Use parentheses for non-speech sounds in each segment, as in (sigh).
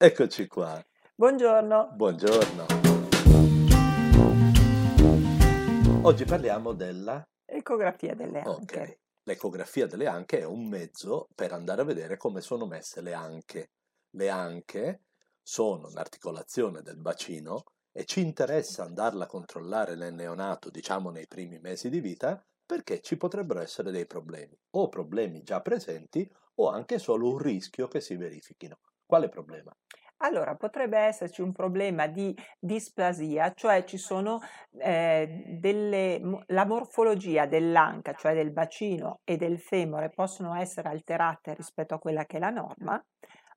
Eccoci qua. Buongiorno. Buongiorno. Oggi parliamo della... Ecografia delle Ok. anche. L'ecografia delle anche è un mezzo per andare a vedere come sono messe le anche. Le anche sono un'articolazione del bacino e ci interessa andarla a controllare nel neonato, diciamo nei primi mesi di vita, perché ci potrebbero essere dei problemi, o problemi già presenti o anche solo un rischio che si verifichino. Quale problema? Allora, potrebbe esserci un problema di displasia, cioè ci sono eh, delle, la morfologia dell'anca, cioè del bacino e del femore, possono essere alterate rispetto a quella che è la norma,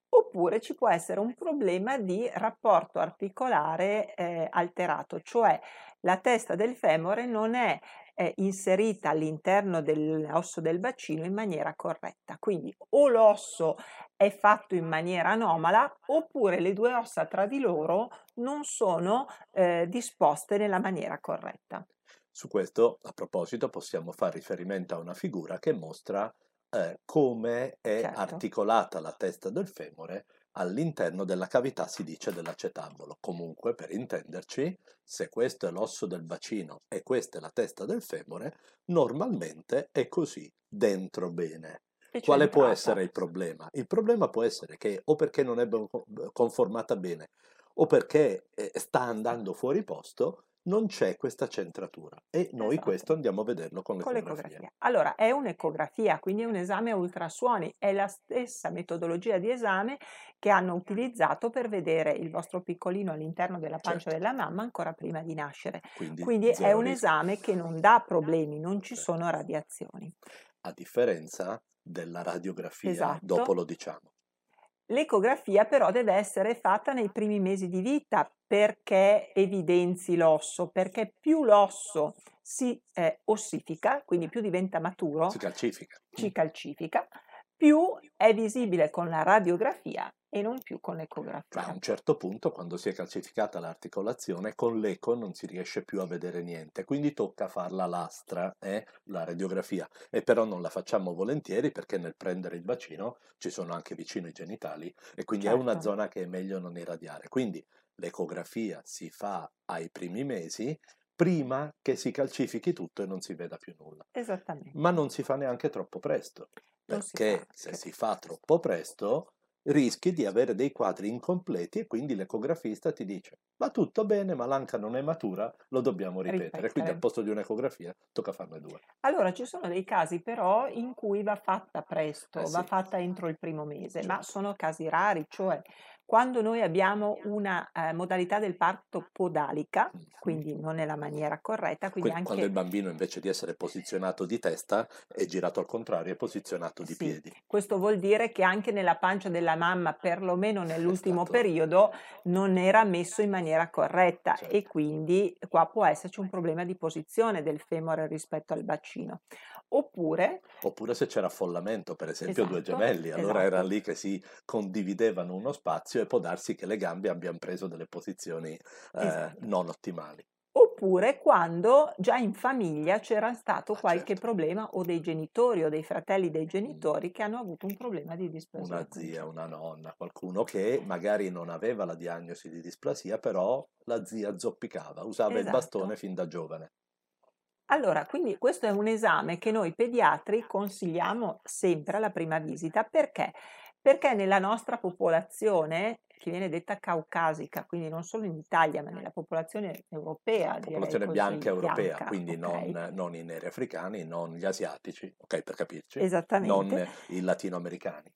oppure ci può essere un problema di rapporto articolare eh, alterato, cioè la testa del femore non è eh, inserita all'interno dell'osso del bacino in maniera corretta. Quindi o l'osso è fatto in maniera anomala oppure le due ossa tra di loro non sono eh, disposte nella maniera corretta. Su questo, a proposito, possiamo fare riferimento a una figura che mostra eh, come è Certo. articolata la testa del femore all'interno della cavità, si dice, dell'acetabolo. Comunque, per intenderci, se questo è l'osso del bacino e questa è la testa del femore, normalmente è così, dentro bene. Quale può essere il problema? Il problema può essere che o perché non è conformata bene o perché eh, sta andando fuori posto, non c'è questa centratura e noi Esatto. questo andiamo a vederlo con Con l'ecografia. l'ecografia. Allora, è un'ecografia, quindi è un esame a ultrasuoni, è la stessa metodologia di esame che hanno utilizzato per vedere il vostro piccolino all'interno della pancia Certo. della mamma ancora prima di nascere. Quindi, Quindi è un esame che non dà problemi, non ci Certo. sono radiazioni. A differenza della radiografia, Esatto. dopo lo diciamo. L'ecografia però deve essere fatta nei primi mesi di vita perché evidenzi l'osso, perché più l'osso si eh, ossifica, quindi più diventa maturo, Si calcifica. ci calcifica, più è visibile con la radiografia e non più con Ma a l'ecografia. un certo punto, quando si è calcificata l'articolazione, con l'eco non si riesce più a vedere niente, quindi tocca farla lastra, eh, la radiografia. E però non la facciamo volentieri perché nel prendere il bacino ci sono anche vicino i genitali e quindi è una Certo. zona che è meglio non irradiare. Quindi l'ecografia si fa ai primi mesi prima che si calcifichi tutto e non si veda più nulla. Esattamente. Ma non si fa neanche troppo presto, si perché fa, se certo. si fa troppo presto rischi di avere dei quadri incompleti e quindi l'ecografista ti dice va tutto bene ma l'anca non è matura, lo dobbiamo ripetere. Quindi Ripetere. al posto di un'ecografia tocca farne due. Allora, ci sono dei casi però in cui va fatta presto, Eh va sì. fatta entro il primo mese, ma sono casi rari, cioè quando noi abbiamo una eh, modalità del parto podalica, quindi non nella maniera corretta, quindi Quindi quando il anche bambino invece di essere posizionato di testa è girato al contrario, è posizionato di sì, piedi. questo vuol dire che anche nella pancia della mamma, perlomeno (laughs) nell'ultimo stato- periodo, non era messo in maniera corretta Certo. e quindi qua può esserci un problema di posizione del femore rispetto al bacino. Oppure Oppure se c'era affollamento, per esempio due Esatto, gemelli, allora era esatto. lì che si condividevano uno spazio e può darsi che le gambe abbiano preso delle posizioni eh, Esatto. non ottimali. Oppure quando già in famiglia c'era stato Ah, qualche certo. problema o dei genitori o dei fratelli dei genitori che hanno avuto un problema di displasia Una zia, una nonna, qualcuno che magari non aveva la diagnosi di displasia, però la zia zoppicava, usava il Esatto. bastone fin da giovane. Allora, quindi questo è un esame che noi pediatri consigliamo sempre alla prima visita. Perché? Perché nella nostra popolazione, che viene detta caucasica, quindi non solo in Italia, ma nella popolazione europea, direi Popolazione così, bianca europea, bianca, quindi ok? non, non i neri africani, non gli asiatici, ok per capirci, Esattamente. non i latinoamericani.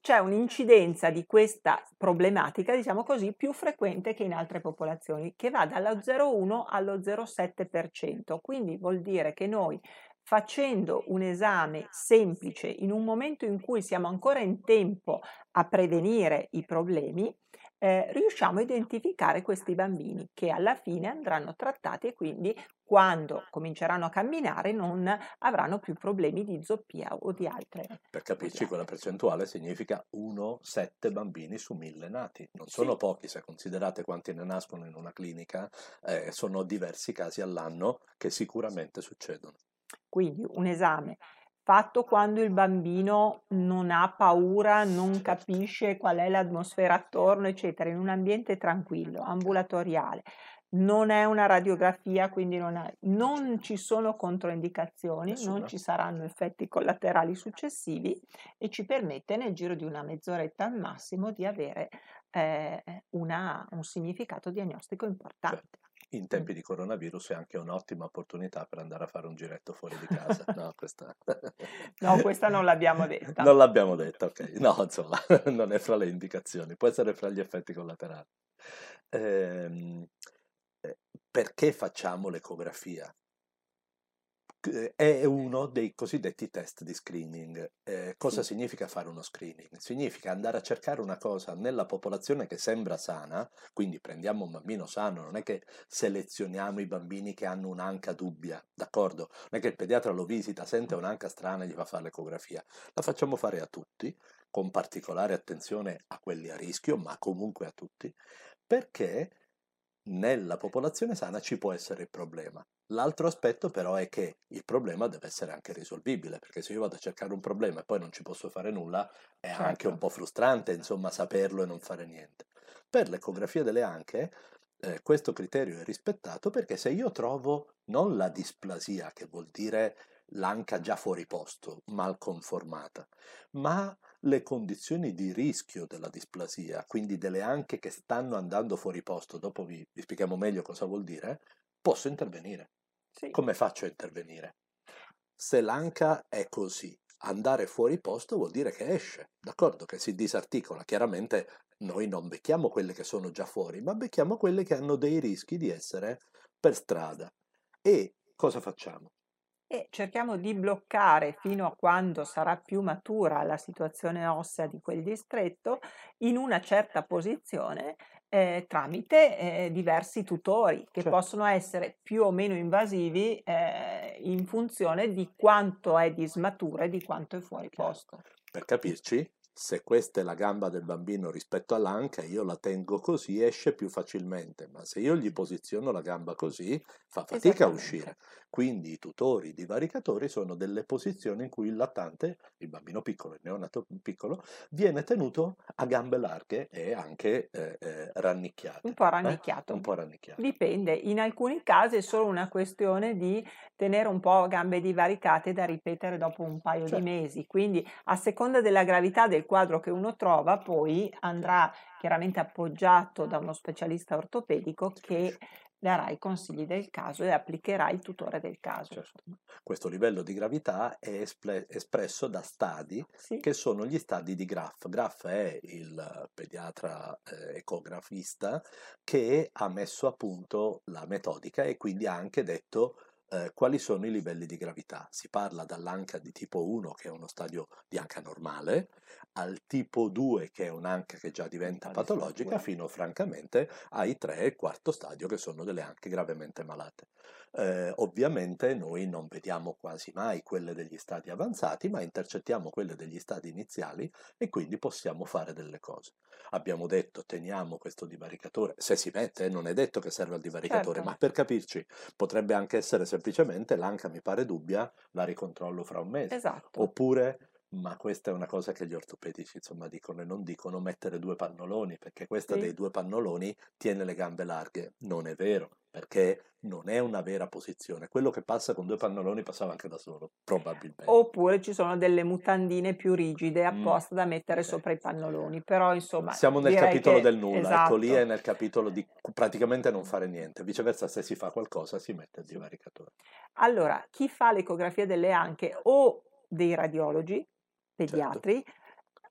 C'è un'incidenza di questa problematica, diciamo così, più frequente che in altre popolazioni, che va dallo 0,1 allo 0,7%. Quindi vuol dire che noi facendo un esame semplice in un momento in cui siamo ancora in tempo a prevenire i problemi, eh, riusciamo a identificare questi bambini che alla fine andranno trattati e quindi quando cominceranno a camminare non avranno più problemi di zoppia o di altre. Per capirci, quella percentuale significa 1-7 bambini su 1000 nati. Non Sì. sono pochi, se considerate quanti ne nascono in una clinica, eh, sono diversi casi all'anno che sicuramente succedono. Quindi un esame fatto quando il bambino non ha paura, non capisce qual è l'atmosfera attorno, eccetera, in un ambiente tranquillo, ambulatoriale. Non è una radiografia, quindi non, è, non ci sono controindicazioni, Nessuna. non ci saranno effetti collaterali successivi e ci permette nel giro di una mezz'oretta al massimo di avere eh, una, un significato diagnostico importante. Certo. In tempi di coronavirus è anche un'ottima opportunità per andare a fare un giretto fuori di casa. No, questa, No, questa non l'abbiamo (laughs) detta. non l'abbiamo detta, ok. No, insomma, (laughs) non è fra le indicazioni, può essere fra gli effetti collaterali. Ehm, eh, perché facciamo l'ecografia? Eh, È uno dei cosiddetti test di screening. Eh, cosa Sì. significa fare uno screening? Significa andare a cercare una cosa nella popolazione che sembra sana, quindi prendiamo un bambino sano, non è che selezioniamo i bambini che hanno un'anca dubbia, d'accordo? Non è che il pediatra lo visita, sente un'anca strana e gli fa fare l'ecografia. La facciamo fare a tutti, con particolare attenzione a quelli a rischio, ma comunque a tutti, perché nella popolazione sana ci può essere il problema. L'altro aspetto però è che il problema deve essere anche risolvibile, perché se io vado a cercare un problema e poi non ci posso fare nulla, è anche un Certo. po' frustrante, insomma, saperlo e non fare niente. Per l'ecografia delle anche, eh, questo criterio è rispettato perché se io trovo non la displasia, che vuol dire l'anca già fuori posto, mal conformata, ma le condizioni di rischio della displasia, quindi delle anche che stanno andando fuori posto, dopo vi, vi spieghiamo meglio cosa vuol dire, posso intervenire. Sì. Come faccio a intervenire? Se l'anca è così, andare fuori posto vuol dire che esce, d'accordo? Che si disarticola. Chiaramente noi non becchiamo quelle che sono già fuori, ma becchiamo quelle che hanno dei rischi di essere per strada. E cosa facciamo? E cerchiamo di bloccare fino a quando sarà più matura la situazione ossea di quel distretto in una certa posizione eh, tramite eh, diversi tutori che Certo. possono essere più o meno invasivi eh, in funzione di quanto è dismatura e di quanto è fuori posto. Per capirci, se questa è la gamba del bambino rispetto all'anca, io la tengo così, esce più facilmente, ma se io gli posiziono la gamba così, fa fatica a uscire. Quindi i tutori, i divaricatori sono delle posizioni in cui il lattante, il bambino piccolo, il neonato piccolo, viene tenuto a gambe larghe e anche eh, eh, rannicchiate. Un po' eh? rannicchiato. Un po' rannicchiate. Dipende, in alcuni casi è solo una questione di tenere un po' gambe divaricate da ripetere dopo un paio di Certo. mesi, quindi a seconda della gravità del quadro che uno trova, poi andrà chiaramente appoggiato da uno specialista ortopedico che darà i consigli del caso e applicherà il tutore del caso. Certo. Questo livello di gravità è esple- espresso da stadi Sì, che sono gli stadi di Graff. Graff è il pediatra eh, ecografista che ha messo a punto la metodica e quindi ha anche detto eh, quali sono i livelli di gravità. Si parla dall'anca di tipo 1 che è uno stadio di anca normale, al tipo 2 che è un'anca che già diventa di patologica, fino francamente ai 3 e quarto stadio che sono delle anche gravemente malate. Eh, ovviamente noi non vediamo quasi mai quelle degli stadi avanzati, ma intercettiamo quelle degli stadi iniziali e quindi possiamo fare delle cose. Abbiamo detto teniamo questo divaricatore, se si mette, non è detto che serve al divaricatore, certo. ma per capirci potrebbe anche essere semplicemente l'anca mi pare dubbia, la ricontrollo fra un mese. Esatto. Oppure, ma questa è una cosa che gli ortopedici insomma dicono e non dicono, mettere due pannoloni, perché questa dei Sì. due pannoloni tiene le gambe larghe. Non è vero, perché non è una vera posizione. Quello che passa con due pannoloni passava anche da solo, probabilmente. Oppure ci sono delle mutandine più rigide Mm, apposta da mettere sopra i pannoloni, però insomma Siamo nel capitolo che del nulla, ecco lì è esatto. nel capitolo di praticamente non fare niente, viceversa se si fa qualcosa si mette il divaricatore. Allora, chi fa l'ecografia delle anche o dei radiologi, Certo, pediatri,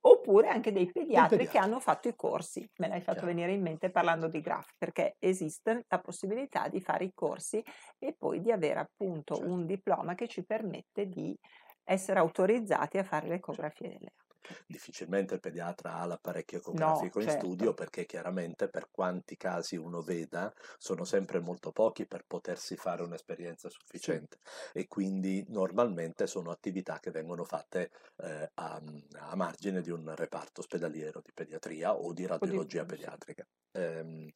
oppure anche dei dei pediatri che pediatri, hanno fatto i corsi. Me l'hai fatto chiaro. venire in mente parlando di GRAF, perché esiste la possibilità di fare i corsi e poi di avere appunto Certo, un diploma che ci permette di essere autorizzati a fare le certo. ecografie delle anche. Difficilmente il pediatra ha l'apparecchio No, ecografico in studio certo. perché chiaramente per quanti casi uno veda sono sempre molto pochi per potersi fare un'esperienza Sì, sufficiente e quindi normalmente sono attività che vengono fatte eh, a, a margine di un reparto ospedaliero di pediatria o di o di- radiologia sì. pediatrica. Ehm,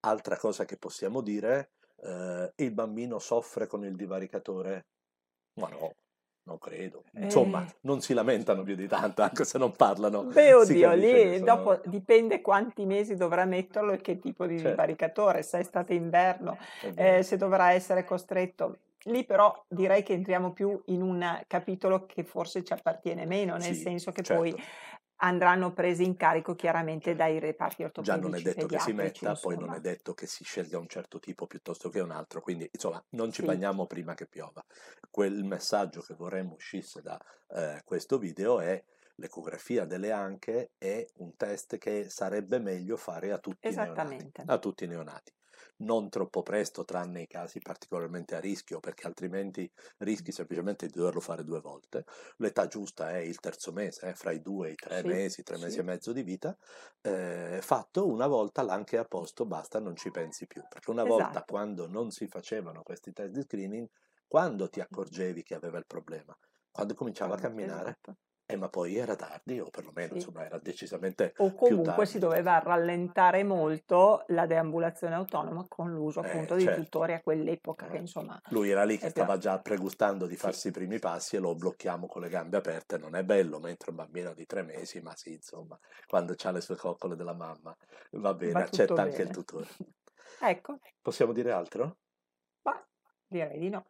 altra cosa che possiamo dire, eh, il bambino soffre con il divaricatore? Ma no, Non credo. Insomma, Eh. non si lamentano più di tanto, anche se non parlano. Beh, oddio, lì sono- dopo dipende quanti mesi dovrà metterlo e che tipo di Certo. varicatore, se è estate e inverno, eh, se dovrà essere costretto. Lì però direi che entriamo più in un capitolo che forse ci appartiene meno, nel Sì, senso che certo. poi andranno presi in carico chiaramente dai reparti Già ortopedici non è detto che si metta, poi non insomma. è detto che si scelga un certo tipo piuttosto che un altro, quindi insomma non ci Sì. bagniamo prima che piova. Quel messaggio che vorremmo uscisse da eh, questo video è l'ecografia delle anche è un test che sarebbe meglio fare a tutti i neonati. A tutti i neonati. Non troppo presto, tranne i casi particolarmente a rischio, perché altrimenti rischi semplicemente di doverlo fare due volte. L'età giusta è il terzo mese, eh, fra i due e i tre Sì, mesi, tre sì. mesi e mezzo di vita. Eh, fatto una volta l'anche a posto, basta, non ci pensi più. Perché una volta Esatto. quando non si facevano questi test di screening, quando ti accorgevi che aveva il problema? Quando cominciava a camminare? Esatto. Eh, ma poi era tardi, o perlomeno Sì. insomma era decisamente O comunque si doveva rallentare molto la deambulazione autonoma con l'uso Eh, appunto di certo. tutori a quell'epoca, che Eh, insomma Lui era lì che è più- stava già pregustando di Sì. farsi i primi passi e lo blocchiamo con le gambe aperte. Non è bello, mentre un bambino di tre mesi, ma sì, insomma, quando ha le sue coccole della mamma, va bene, va accetta anche il bene. tutore. Ecco, Possiamo dire altro? ma direi di no.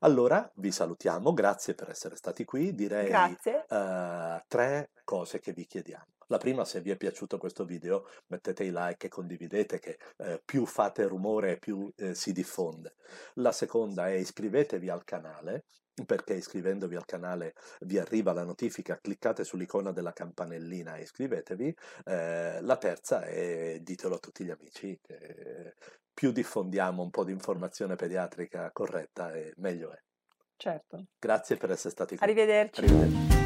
Allora, vi salutiamo, grazie per essere stati qui. Direi eh, tre cose che vi chiediamo. La prima, se vi è piaciuto questo video, mettete i like e condividete che eh, più fate rumore più eh, si diffonde. La seconda è iscrivetevi al canale, perché iscrivendovi al canale vi arriva la notifica, cliccate sull'icona della campanellina e iscrivetevi. Eh, la terza è ditelo a tutti gli amici, che più diffondiamo un po' di informazione pediatrica corretta e meglio è. Certo. Grazie per essere stati qui. Arrivederci. Arrivederci.